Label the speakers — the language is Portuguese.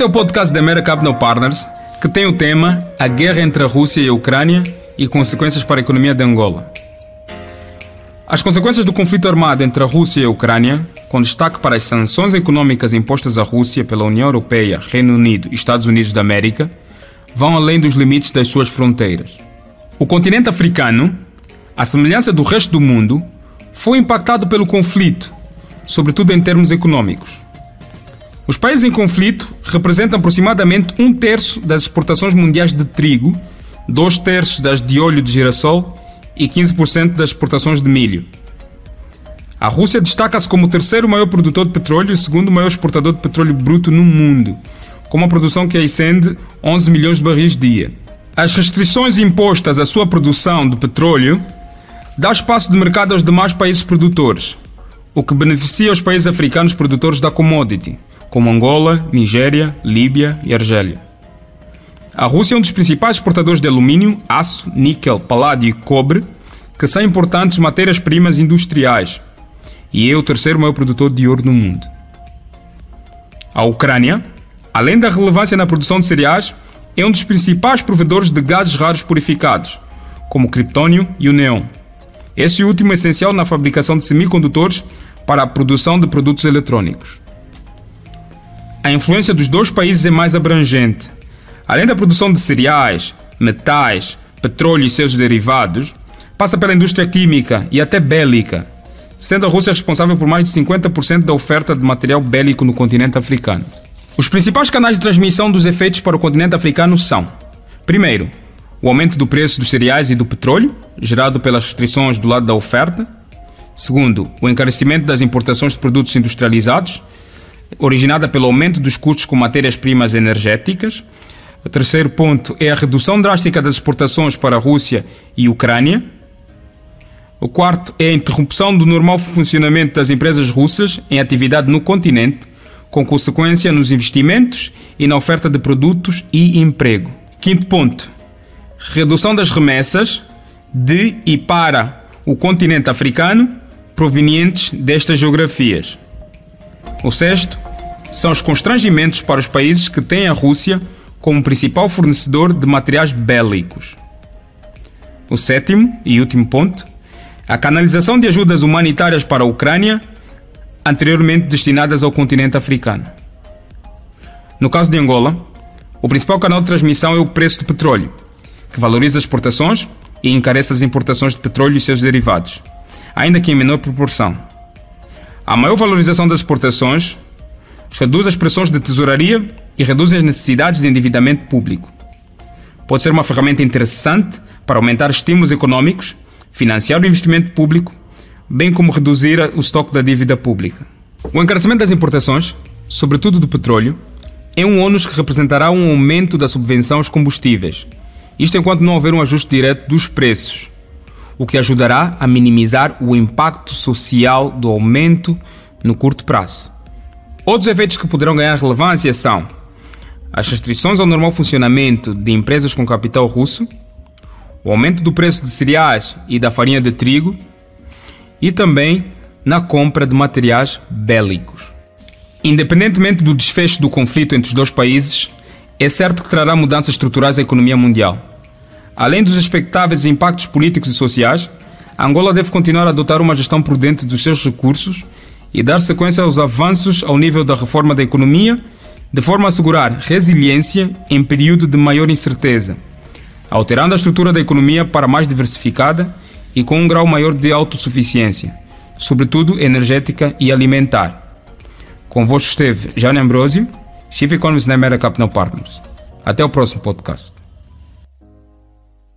Speaker 1: Este é o podcast da America No Partners, que tem o tema A Guerra entre a Rússia e a Ucrânia e consequências para a economia de Angola. As consequências do conflito armado entre a Rússia e a Ucrânia, com destaque para as sanções econômicas impostas à Rússia pela União Europeia, Reino Unido e Estados Unidos da América, vão além dos limites das suas fronteiras. O continente africano, à semelhança do resto do mundo, foi impactado pelo conflito, sobretudo em termos econômicos. Os países em conflito representam aproximadamente um terço das exportações mundiais de trigo, dois terços das de óleo de girassol e 15% das exportações de milho. A Rússia destaca-se como o terceiro maior produtor de petróleo e o segundo maior exportador de petróleo bruto no mundo, com uma produção que ascende 11 milhões de barris dia. As restrições impostas à sua produção de petróleo dão espaço de mercado aos demais países produtores, o que beneficia os países africanos produtores da commodity, como Angola, Nigéria, Líbia e Argélia. A Rússia é um dos principais exportadores de alumínio, aço, níquel, paládio e cobre, que são importantes matérias-primas industriais, e é o terceiro maior produtor de ouro no mundo. A Ucrânia, além da relevância na produção de cereais, é um dos principais provedores de gases raros purificados, como criptônio e o neon. Esse último é essencial na fabricação de semicondutores para a produção de produtos eletrônicos. A influência dos dois países é mais abrangente. Além da produção de cereais, metais, petróleo e seus derivados, passa pela indústria química e até bélica, sendo a Rússia responsável por mais de 50% da oferta de material bélico no continente africano. Os principais canais de transmissão dos efeitos para o continente africano são: primeiro, o aumento do preço dos cereais e do petróleo, gerado pelas restrições do lado da oferta. Segundo, o encarecimento das importações de produtos industrializados, originada pelo aumento dos custos com matérias-primas energéticas. O terceiro ponto é a redução drástica das exportações para a Rússia e Ucrânia. O quarto é a interrupção do normal funcionamento das empresas russas em atividade no continente, com consequência nos investimentos e na oferta de produtos e emprego. Quinto ponto: redução das remessas de e para o continente africano provenientes destas geografias. O sexto são os constrangimentos para os países que têm a Rússia como principal fornecedor de materiais bélicos. O sétimo e último ponto, a canalização de ajudas humanitárias para a Ucrânia, anteriormente destinadas ao continente africano. No caso de Angola, o principal canal de transmissão é o preço do petróleo, que valoriza as exportações e encarece as importações de petróleo e seus derivados, ainda que em menor proporção. A maior valorização das exportações reduz as pressões de tesouraria e reduz as necessidades de endividamento público. Pode ser uma ferramenta interessante para aumentar estímulos econômicos, financiar o investimento público, bem como reduzir o estoque da dívida pública. O encarecimento das importações, sobretudo do petróleo, é um ônus que representará um aumento da subvenção aos combustíveis. Isto enquanto não houver um ajuste direto dos preços o que ajudará a minimizar o impacto social do aumento no curto prazo. Outros efeitos que poderão ganhar relevância são as restrições ao normal funcionamento de empresas com capital russo, o aumento do preço de cereais e da farinha de trigo e também na compra de materiais bélicos. Independentemente do desfecho do conflito entre os dois países, é certo que trará mudanças estruturais à economia mundial. Além dos expectáveis impactos políticos e sociais, Angola deve continuar a adotar uma gestão prudente dos seus recursos e dar sequência aos avanços ao nível da reforma da economia, de forma a assegurar resiliência em período de maior incerteza, alterando a estrutura da economia para mais diversificada e com um grau maior de autossuficiência, sobretudo energética e alimentar. Convosco esteve Jane Ambrosio, Chief Economist na America Capital Partners. Até o próximo podcast.